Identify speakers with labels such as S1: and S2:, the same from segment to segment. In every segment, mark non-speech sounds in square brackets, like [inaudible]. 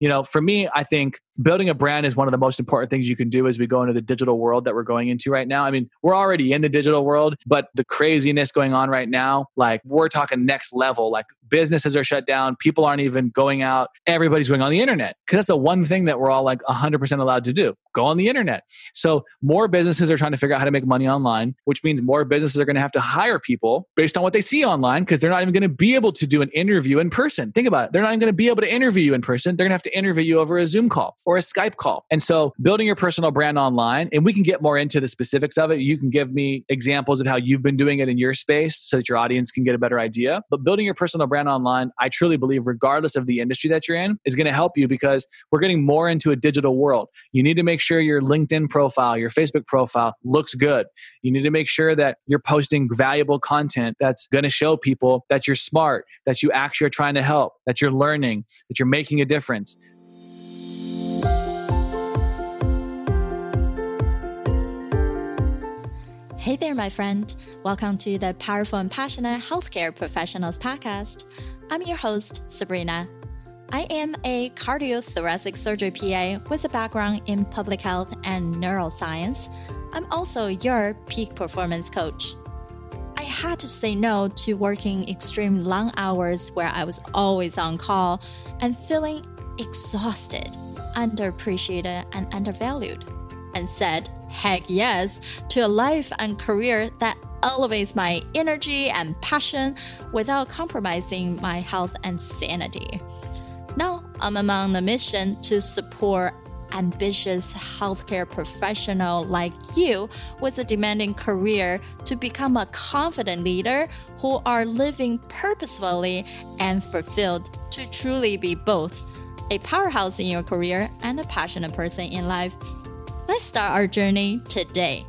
S1: you know, for me, I think building a brand is one of the most important things you can do as we go into the digital world that we're going into right now. I mean, we're already in the digital world, but the craziness going on right now, like we're talking next level. Like businesses are shut down, people aren't even going out, everybody's going on the internet. Because that's the one thing that we're all like 100% allowed to do go on the internet. So more businesses are trying to figure out how to make money online, which means more businesses are going to have to hire people based on what they see online because they're not even going to be able to do an interview in person. Think about it. They're not even going to be able to interview you in person. They're going to have to interview you over a Zoom call or a Skype call. And so building your personal brand online, and we can get more into the specifics of it. You can give me examples of how you've been doing it in your space so that your audience can get a better idea. But building your personal brand online, I truly believe, regardless of the industry that you're in, is going to help you because we're getting more into a digital world. You need to make sure your LinkedIn profile, your Facebook profile looks good. You need to make sure that you're posting valuable content that's going to show people that you're smart, that you actually are trying to help, that you're learning, that you're making a difference.
S2: Hey there, my friend. Welcome to the Powerful and Passionate Healthcare Professionals Podcast. I'm your host, Sabrina. I am a cardiothoracic surgery PA with a background in public health and neuroscience. I'm also your peak performance coach. I had to say no to working extreme long hours where I was always on call and feeling exhausted, underappreciated, and undervalued, and said heck yes to a life and career that elevates my energy and passion without compromising my health and sanity. Now, I'm among the mission to support ambitious healthcare professional like you with a demanding career to become a confident leader who are living purposefully and fulfilled to truly be both a powerhouse in your career and a passionate person in life. Let's start our journey today.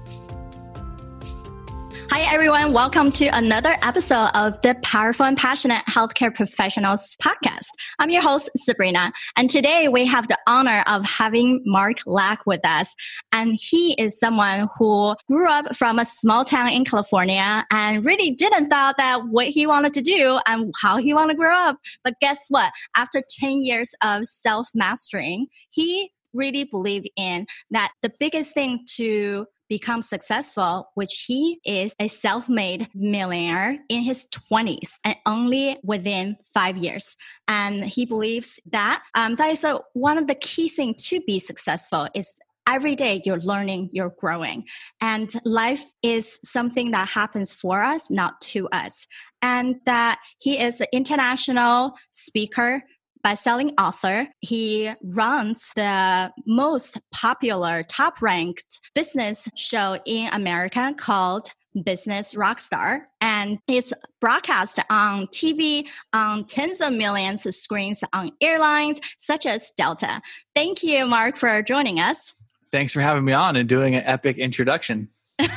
S2: Hi, everyone. Welcome to another episode of the Powerful and Passionate Healthcare Professionals podcast. I'm your host, Sabrina. And today we have the honor of having Mark Lack with us. And he is someone who grew up from a small town in California and really didn't thought that what he wanted to do and how he wanted to grow up. But guess what? After 10 years of self mastering, he really believe in that the biggest thing to become successful, which he is a self made millionaire in his 20s and only within five years. And he believes that um, that is a, one of the key things to be successful is every day you're learning, you're growing. And life is something that happens for us, not to us. And that he is an international speaker best-selling author. He runs the most popular, top-ranked business show in America called Business Rockstar. And it's broadcast on TV on tens of millions of screens on airlines such as Delta. Thank you, Mark, for joining us.
S1: Thanks for having me on and doing an epic introduction. [laughs]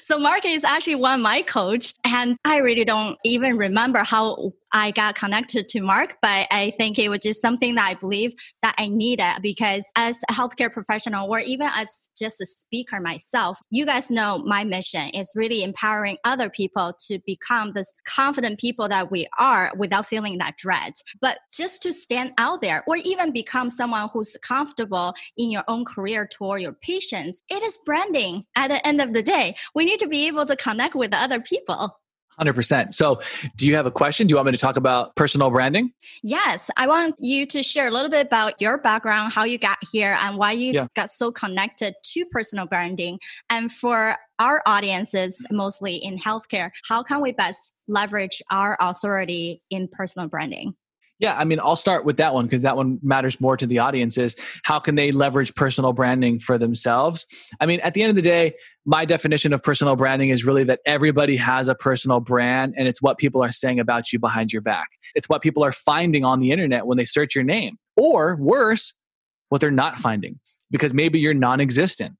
S2: so Mark is actually one of my coach and I really don't even remember how I got connected to Mark, but I think it was just something that I believe that I needed because as a healthcare professional or even as just a speaker myself, you guys know my mission is really empowering other people to become this confident people that we are without feeling that dread. But just to stand out there or even become someone who's comfortable in your own career toward your patients, it is branding at the end of the day. We need to be able to connect with other people.
S1: 100%. So, do you have a question? Do you want me to talk about personal branding?
S2: Yes. I want you to share a little bit about your background, how you got here, and why you yeah. got so connected to personal branding. And for our audiences, mostly in healthcare, how can we best leverage our authority in personal branding?
S1: Yeah, I mean, I'll start with that one because that one matters more to the audience is how can they leverage personal branding for themselves? I mean, at the end of the day, my definition of personal branding is really that everybody has a personal brand and it's what people are saying about you behind your back. It's what people are finding on the internet when they search your name. Or worse, what they're not finding because maybe you're non existent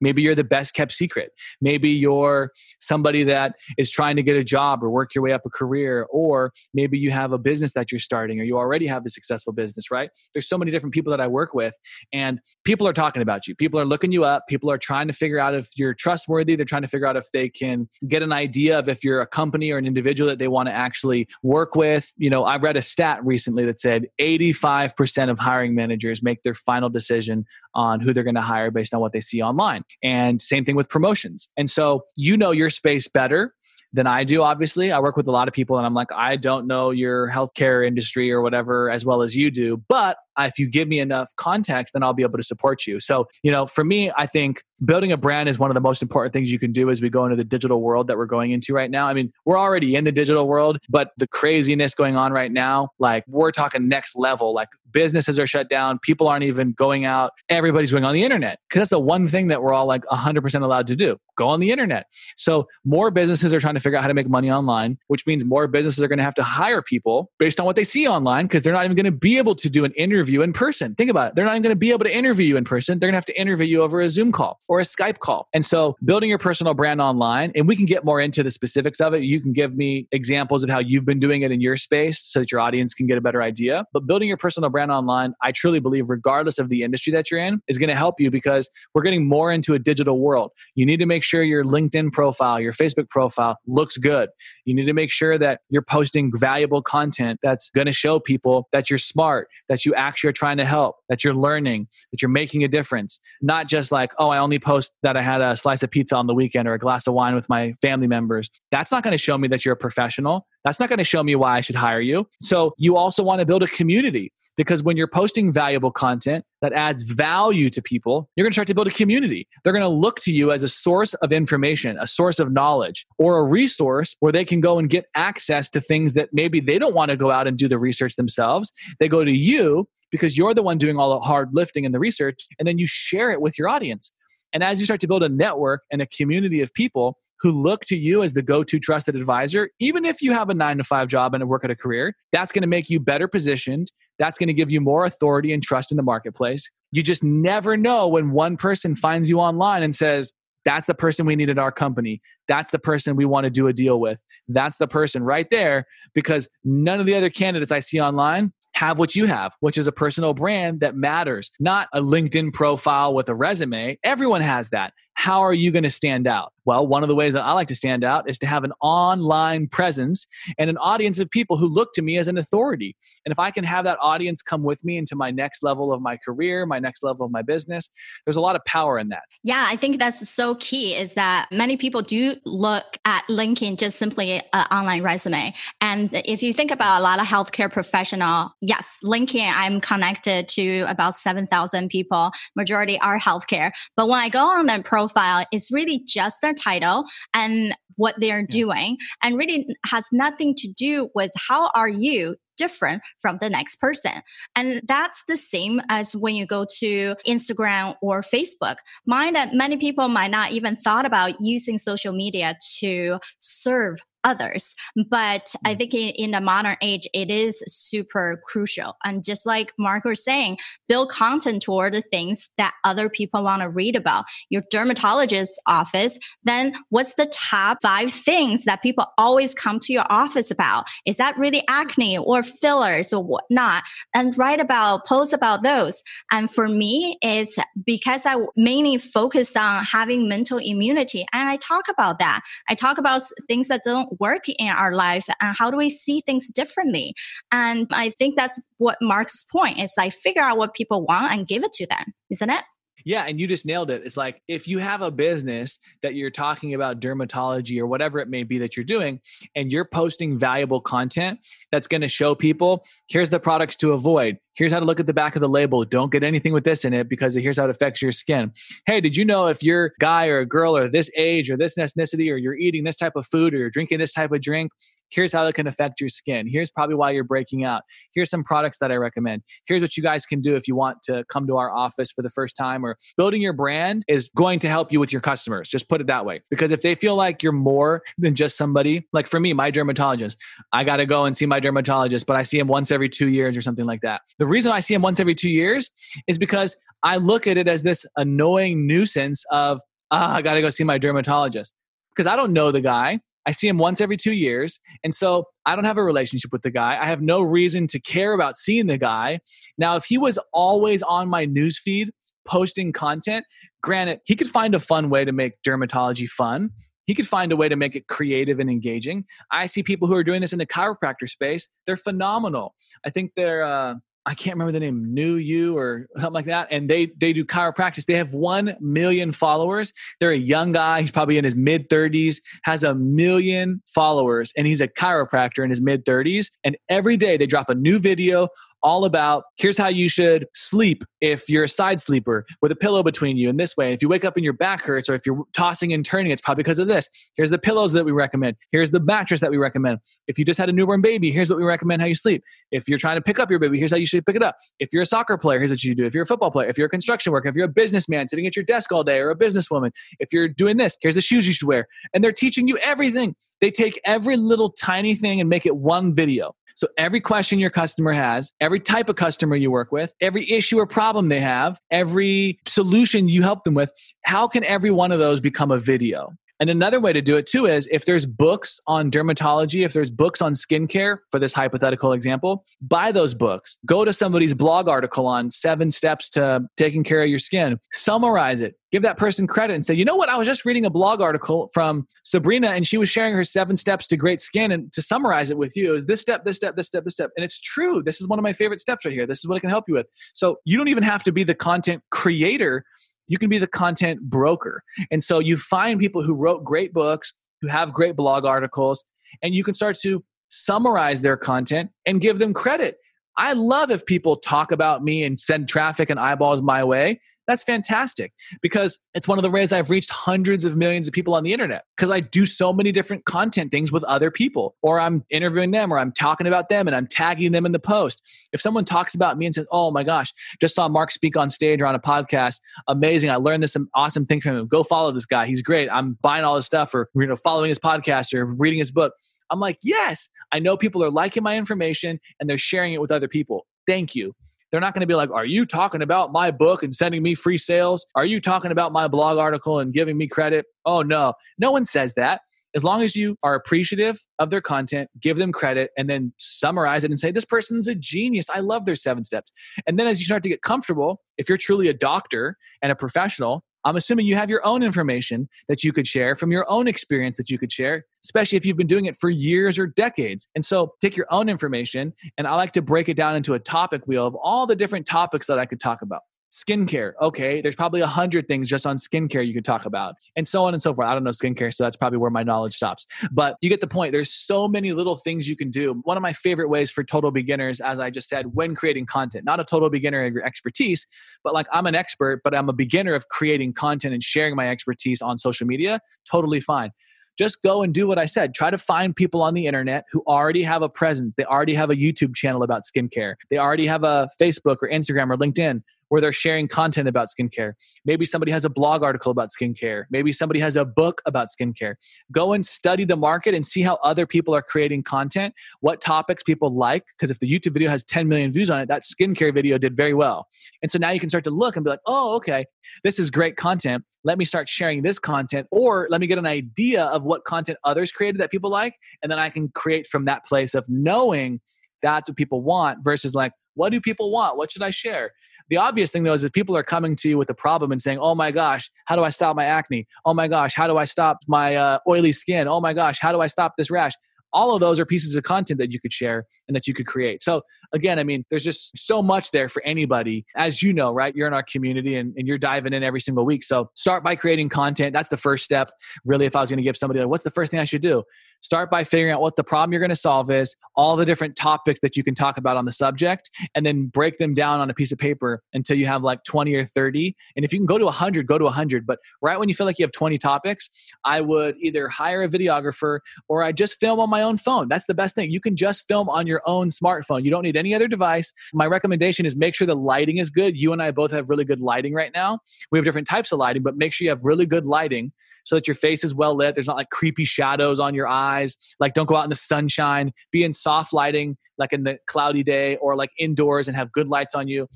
S1: Maybe you're the best kept secret. Maybe you're somebody that is trying to get a job or work your way up a career, or maybe you have a business that you're starting or you already have a successful business, right? There's so many different people that I work with, and people are talking about you. People are looking you up. People are trying to figure out if you're trustworthy. They're trying to figure out if they can get an idea of if you're a company or an individual that they want to actually work with. You know, I read a stat recently that said 85% of hiring managers make their final decision on who they're going to hire based on what they see online. And same thing with promotions. And so you know your space better than I do, obviously. I work with a lot of people and I'm like, I don't know your healthcare industry or whatever as well as you do, but if you give me enough context, then I'll be able to support you. So, you know, for me, I think building a brand is one of the most important things you can do as we go into the digital world that we're going into right now. I mean, we're already in the digital world, but the craziness going on right now, like we're talking next level. Like businesses are shut down, people aren't even going out, everybody's going on the internet. Because that's the one thing that we're all like 100% allowed to do go on the internet. So, more businesses are trying to figure out how to make money online, which means more businesses are going to have to hire people based on what they see online because they're not even going to be able to do an interview in person. Think about it. They're not even going to be able to interview you in person. They're going to have to interview you over a Zoom call or a Skype call. And so, building your personal brand online, and we can get more into the specifics of it. You can give me examples of how you've been doing it in your space so that your audience can get a better idea. But building your personal brand online, I truly believe, regardless of the industry that you're in, is going to help you because we're getting more into a digital world. You need to make sure your LinkedIn profile, your Facebook profile looks good. You need to make sure that you're posting valuable content that's going to show people that you're smart, that you actually are trying to help, that you're learning, that you're making a difference. Not just like, oh, I only post that I had a slice of pizza on the weekend or a glass of wine with my family members. That's not going to show me that you're a professional. That's not going to show me why I should hire you. So you also want to build a community because when you're posting valuable content that adds value to people, you're going to start to build a community. They're going to look to you as a source of information, a source of knowledge, or a resource where they can go and get access to things that maybe they don't want to go out and do the research themselves. They go to you because you're the one doing all the hard lifting and the research, and then you share it with your audience. And as you start to build a network and a community of people who look to you as the go to trusted advisor, even if you have a nine to five job and work at a career, that's going to make you better positioned. That's going to give you more authority and trust in the marketplace. You just never know when one person finds you online and says, that's the person we need in our company. That's the person we want to do a deal with. That's the person right there because none of the other candidates I see online have what you have, which is a personal brand that matters, not a LinkedIn profile with a resume. Everyone has that. How are you going to stand out? Well, one of the ways that I like to stand out is to have an online presence and an audience of people who look to me as an authority. And if I can have that audience come with me into my next level of my career, my next level of my business, there's a lot of power in that.
S2: Yeah, I think that's so key is that many people do look at LinkedIn just simply an online resume. And if you think about a lot of healthcare professional, yes, LinkedIn, I'm connected to about 7,000 people. Majority are healthcare. But when I go on their profile, it's really just their title and what they're doing and really has nothing to do with how are you different from the next person. And that's the same as when you go to Instagram or Facebook. Mind that uh, many people might not even thought about using social media to serve others. But I mm. think in, in, the modern age, it is super crucial. And just like Mark was saying, build content toward the things that other people want to read about. Your dermatologist's office, then what's the top five things that people always come to your office about? Is that really acne or fillers or whatnot? And write about, post about those. And for me, it's because I mainly focus on having mental immunity. And I talk about that. I talk about things that don't work in our life and how do we see things differently? And i think that's what mark's point is like figure out what people want and give it to them isn't it?
S1: Yeah, and you just nailed it. It's like if you have a business that you're talking about dermatology or whatever it may be that you're doing, and you're posting valuable content that's going to show people here's the products to avoid, Here's how to look at the back of the label. Don't get anything with this in it because here's how it affects your skin. Hey, did you know if you're a guy or a girl or this age or this ethnicity or you're eating this type of food or you're drinking this type of drink, here's how it can affect your skin. Here's probably why you're breaking out. Here's some products that I recommend. Here's what you guys can do if you want to come to our office for the first time or building your brand is going to help you with your customers. Just put it that way. Because if they feel like you're more than just somebody, like for me, my dermatologist, I got to go and see my dermatologist, but I see him once every two years or something like that. The reason I see him once every two years is because I look at it as this annoying nuisance of, ah, I got to go see my dermatologist because I don't know the guy. I see him once every two years. And so I don't have a relationship with the guy. I have no reason to care about seeing the guy. Now, if he was always on my newsfeed posting content, granted, he could find a fun way to make dermatology fun. He could find a way to make it creative and engaging. I see people who are doing this in the chiropractor space. They're phenomenal. I think they're, uh, I can't remember the name, New You or something like that. And they they do chiropractic. They have one million followers. They're a young guy. He's probably in his mid 30s, has a million followers, and he's a chiropractor in his mid 30s. And every day they drop a new video all about here's how you should sleep if you're a side sleeper with a pillow between you in this way. If you wake up and your back hurts or if you're tossing and turning, it's probably because of this. Here's the pillows that we recommend. Here's the mattress that we recommend. If you just had a newborn baby, here's what we recommend how you sleep. If you're trying to pick up your baby, here's how you should pick it up. If you're a soccer player, here's what you do. If you're a football player, if you're a construction worker, if you're a businessman sitting at your desk all day or a businesswoman, if you're doing this, here's the shoes you should wear. And they're teaching you everything. They take every little tiny thing and make it one video. So every question your customer has, every type of customer you work with, every issue or problem they have, every solution you help them with, how can every one of those become a video? And another way to do it too is if there's books on dermatology, if there's books on skincare, for this hypothetical example, buy those books. Go to somebody's blog article on seven steps to taking care of your skin, summarize it, give that person credit and say, you know what? I was just reading a blog article from Sabrina and she was sharing her seven steps to great skin. And to summarize it with you is this step, this step, this step, this step. And it's true. This is one of my favorite steps right here. This is what I can help you with. So you don't even have to be the content creator you can be the content broker. And so you find people who wrote great books, who have great blog articles, and you can start to summarize their content and give them credit. I love if people talk about me and send traffic and eyeballs my way that's fantastic because it's one of the ways I've reached hundreds of millions of people on the internet because I do so many different content things with other people, or I'm interviewing them, or I'm talking about them and I'm tagging them in the post. If someone talks about me and says, Oh my gosh, just saw Mark speak on stage or on a podcast, amazing. I learned this awesome thing from him. Go follow this guy. He's great. I'm buying all his stuff or you know, following his podcast or reading his book. I'm like, yes, I know people are liking my information and they're sharing it with other people. Thank you. They're not going to be like, Are you talking about my book and sending me free sales? Are you talking about my blog article and giving me credit? Oh, no. No one says that. As long as you are appreciative of their content, give them credit, and then summarize it and say, This person's a genius. I love their seven steps. And then as you start to get comfortable, if you're truly a doctor and a professional, I'm assuming you have your own information that you could share from your own experience that you could share, especially if you've been doing it for years or decades. And so take your own information, and I like to break it down into a topic wheel of all the different topics that I could talk about skincare okay? There's probably a hundred things just on skincare you could talk about and so on and so forth. I don't know skincare so that's probably where my knowledge stops. But you get the point. There's so many little things you can do. One of my favorite ways for total beginners as i just said when creating content. Not a total beginner of your expertise but like i'm an expert but i'm a beginner of creating content and sharing my expertise on social media totally fine. Just go and do what I said. Try to find people on the internet who already have a presence. They already have a YouTube channel about skincare. They already have a Facebook or Instagram or LinkedIn where they're sharing content about skincare. Maybe somebody has a blog article about skincare. Maybe somebody has a book about skincare. Go and study the market and see how other people are creating content, what topics people like. Because if the YouTube video has 10 million views on it, that skincare video did very well. And so now you can start to look and be like, oh, okay, this is great content. Let me start sharing this content, or let me get an idea of what content others created that people like. And then I can create from that place of knowing that's what people want versus like, what do people want? What should I share? The obvious thing though is if people are coming to you with a problem and saying, "Oh my gosh, how do I stop my acne? Oh my gosh, how do I stop my uh, oily skin? Oh my gosh, how do I stop this rash?" all of those are pieces of content that you could share and that you could create. So again, I mean, there's just so much there for anybody. As you know, right? You're in our community and, and you're diving in every single week. So start by creating content. That's the first step. Really, if I was going to give somebody like, what's the first thing I should do? Start by figuring out what the problem you're going to solve is, all the different topics that you can talk about on the subject, and then break them down on a piece of paper until you have like 20 or 30. And if you can go to 100, go to 100. But right when you feel like you have 20 topics, I would either hire a videographer or I just film on my own phone. That's the best thing. You can just film on your own smartphone. You don't need any other device. My recommendation is make sure the lighting is good. You and I both have really good lighting right now. We have different types of lighting, but make sure you have really good lighting so that your face is well lit. There's not like creepy shadows on your eyes. Like don't go out in the sunshine. Be in soft lighting, like in the cloudy day, or like indoors and have good lights on you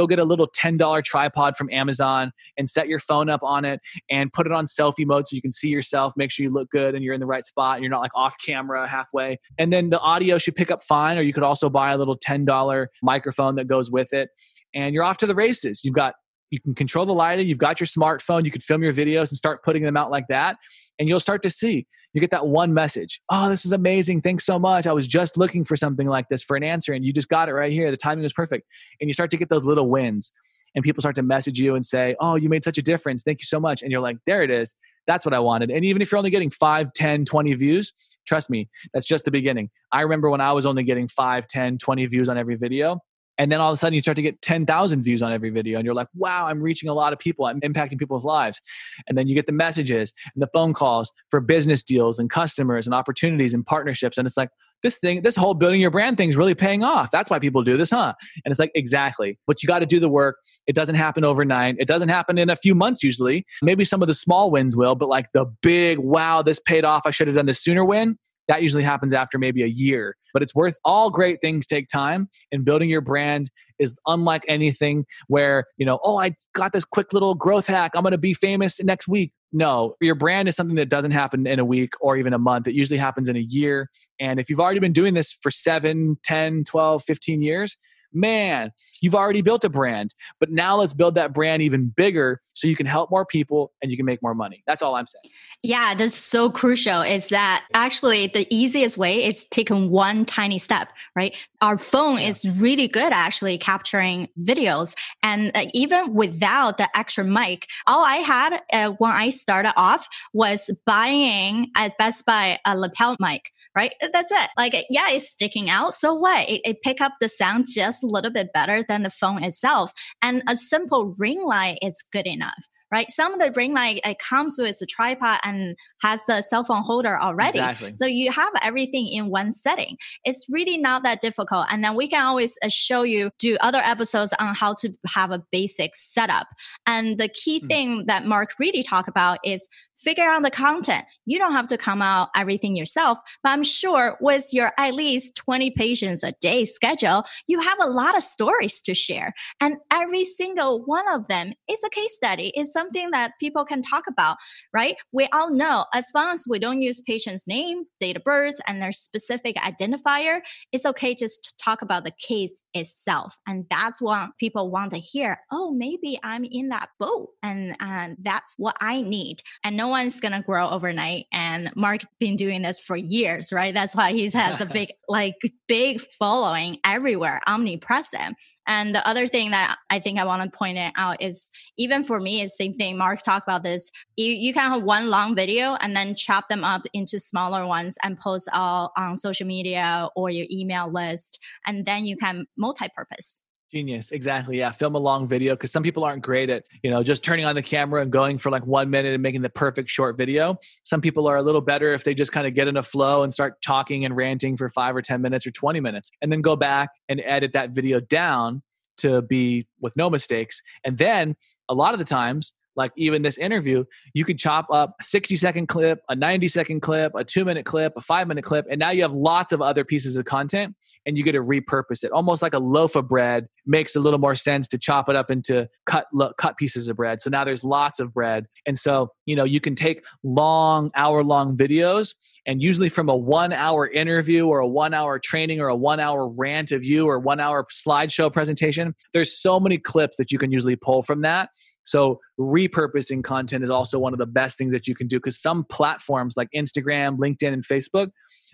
S1: go get a little $10 tripod from Amazon and set your phone up on it and put it on selfie mode so you can see yourself, make sure you look good and you're in the right spot and you're not like off camera halfway. And then the audio should pick up fine, or you could also buy a little $10 microphone that goes with it. And you're off to the races. You've got you can control the lighting you've got your smartphone you can film your videos and start putting them out like that and you'll start to see you get that one message oh this is amazing thanks so much i was just looking for something like this for an answer and you just got it right here the timing was perfect. And you start to get those little wins and people start to message you and say oh you made such a difference thank you so much and you're like there it is that's what i wanted. And even if you're only getting 5 10 20 views trust me that's just the beginning. I remember when i was only getting 5 10 20 views on every video and then all of a sudden you start to get 10,000 views on every video and you're like, wow, I'm reaching a lot of people. I'm impacting people's lives. And then you get the messages and the phone calls for business deals and customers and opportunities and partnerships. And it's like, this thing, this whole building your brand thing is really paying off. That's why people do this, huh? And it's like, exactly. But you got to do the work. It doesn't happen overnight. It doesn't happen in a few months usually. Maybe some of the small wins will, but like the big, wow, this paid off. I should have done this sooner win that usually happens after maybe a year. But it's worth all great things take time and building your brand is unlike anything where, you know, oh, I got this quick little growth hack. I'm going to be famous next week. No, your brand is something that doesn't happen in a week or even a month. It usually happens in a year. And if you've already been doing this for 7, 10, 12, 15 years, man, you've already built a brand. But now let's build that brand even bigger so you can help more people and you can make more money. That's all I'm saying.
S2: Yeah, that's so crucial. Is that actually the easiest way is taking one tiny step, right? Our phone yeah. is really good actually capturing videos. And uh, even without the extra mic, all I had uh, when I started off was buying at Best Buy a lapel mic right? That's it. Like, yeah, it's sticking out. So what? It, it pick up the sound just a little bit better than the phone itself. And a simple ring light is good enough right? Some of the ring light it comes with a tripod and has the cell phone holder already. Exactly. So you have everything in one setting. It's really not that difficult. And then we can always uh, show you, do other episodes on how to have a basic setup. And the key mm. thing that Mark really talked about is figure out the content. You don't have to come out everything yourself, but I'm sure with your at least 20 patients a day schedule, you have a lot of stories to share. And every single one of them is a case study, is something that people can talk about, right? We all know as long as we don't use patient's name, date of birth, and their specific identifier, it's okay just to talk about the case itself. And that's what people want to hear. Oh, maybe I'm in that boat and, and that's what I need. And no one's going to grow overnight. And Mark been doing this for years, right? That's why he has a big, [laughs] like big following everywhere, omnipresent. And the other thing that I think I want to point it out is even for me, it's the same thing. Mark talked about this. You, you can have one long video and then chop them up into smaller ones and post all on social media or your email list. And then you can multi-purpose.
S1: Genius. Exactly. Yeah. Film a long video because some people aren't great at, you know, just turning on the camera and going for like one minute and making the perfect short video. Some people are a little better if they just kind of get in a flow and start talking and ranting for five or 10 minutes or 20 minutes and then go back and edit that video down to be with no mistakes. And then a lot of the times, like even this interview, you could chop up a 60 second clip, a 90 second clip, a two minute clip, a five minute clip, and now you have lots of other pieces of content and you get to repurpose it. Almost like a loaf of bread makes a little more sense to chop it up into cut cut pieces of bread. So now there's lots of bread. And so, you know, you can take long hour long videos and usually from a 1 hour interview or a 1 hour training or a 1 hour rant of you or 1 hour slideshow presentation, there's so many clips that you can usually pull from that so, repurposing content is also one of the best things that you can do because some platforms like Instagram, LinkedIn, and Facebook,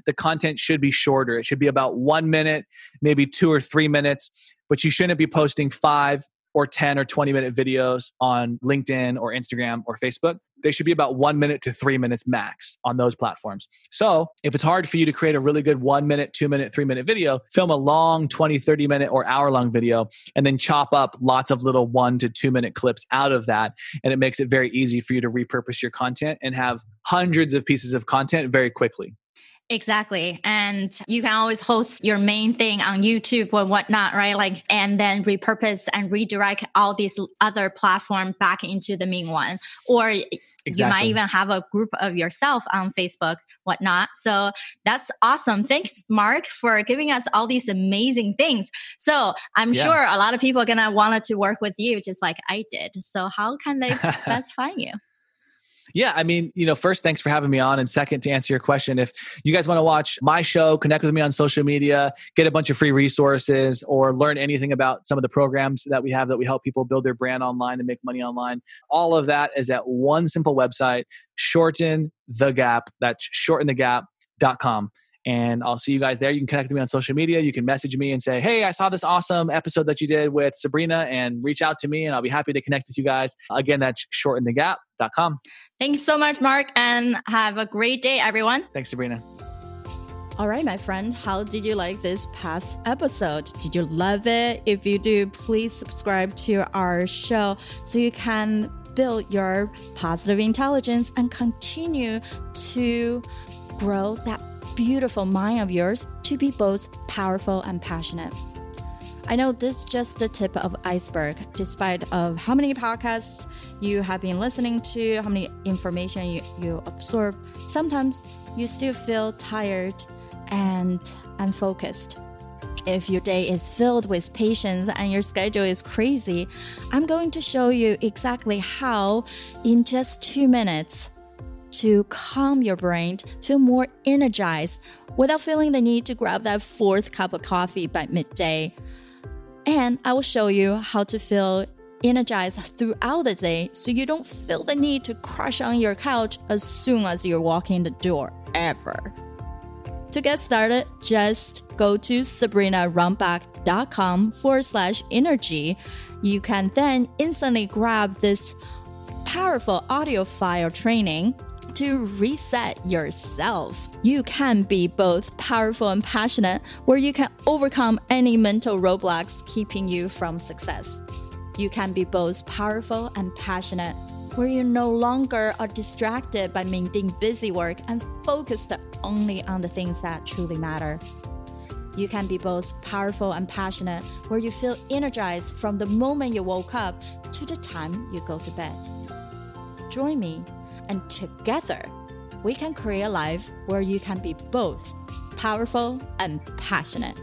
S1: the content should be shorter. It should be about one minute, maybe two or three minutes, but you shouldn't be posting five, or 10 or 20 minute videos on LinkedIn or Instagram or Facebook. They should be about one minute to three minutes max on those platforms. So if it's hard for you to create a really good one minute, two minute, three minute video, film a long 20, 30 minute or hour long video and then chop up lots of little one to two minute clips out of that. And it makes it very easy for you to repurpose your content and have hundreds of pieces of content very quickly.
S2: Exactly. And you can always host your main thing on YouTube or whatnot, right? Like, and then repurpose and redirect all these other platform back into the main one. Or Exactly. You might even have a group of yourself on Facebook, whatnot. So that's awesome. Thanks, Mark, for giving us all these amazing things. So I'm yeah. sure a lot of people are gonna want to work with you, just like I did. So how can they [laughs] best find you?
S1: Yeah, I mean, you know, first, thanks for having me on. And second, to answer your question, if you guys want to watch my show, connect with me on social media, get a bunch of free resources, or learn anything about some of the programs that we have that we help people build their brand online and make money online, all of that is at one simple website, shorten the gap. That's shortenthegap.com and I'll see you guys there. You can connect with me on social media. You can message me and say, Hey, I saw this awesome episode that you did with Sabrina and reach out to me and I'll be happy to connect with you guys. Again, that's shortenthegap.com.
S2: Thanks so much, Mark, and have a great day, everyone.
S1: Thanks, Sabrina.
S2: All right, my friend, how did you like this past episode? Did you love it? If you do, please subscribe to our show so you can build your positive intelligence and continue to grow that beautiful mind of yours to be both powerful and passionate. I know this is just the tip of iceberg, despite of how many podcasts you have been listening to, how many information you, you absorb. Sometimes you still feel tired and unfocused. If your day is filled with patients and your schedule is crazy, I'm going to show you exactly how, in just two minutes, to calm your brain, feel more energized without feeling the need to grab that fourth cup of coffee by midday. And I will show you how to feel energized throughout the day so you don't feel the need to crash on your couch as soon as you're walking the door ever. To get started, just go to sabrinarunbeck.com forward slash energy. You can then instantly grab this powerful audio file training to reset yourself. You can be both powerful and passionate, where you can overcome any mental roadblocks keeping you from success. You can be both powerful and passionate, where you no longer are distracted by maintaining busy work and focused only on the things that truly matter. You can be both powerful and passionate, where you feel energized from the moment you woke up to the time you go to bed. Join me and together we can create a life where you can be both powerful and passionate.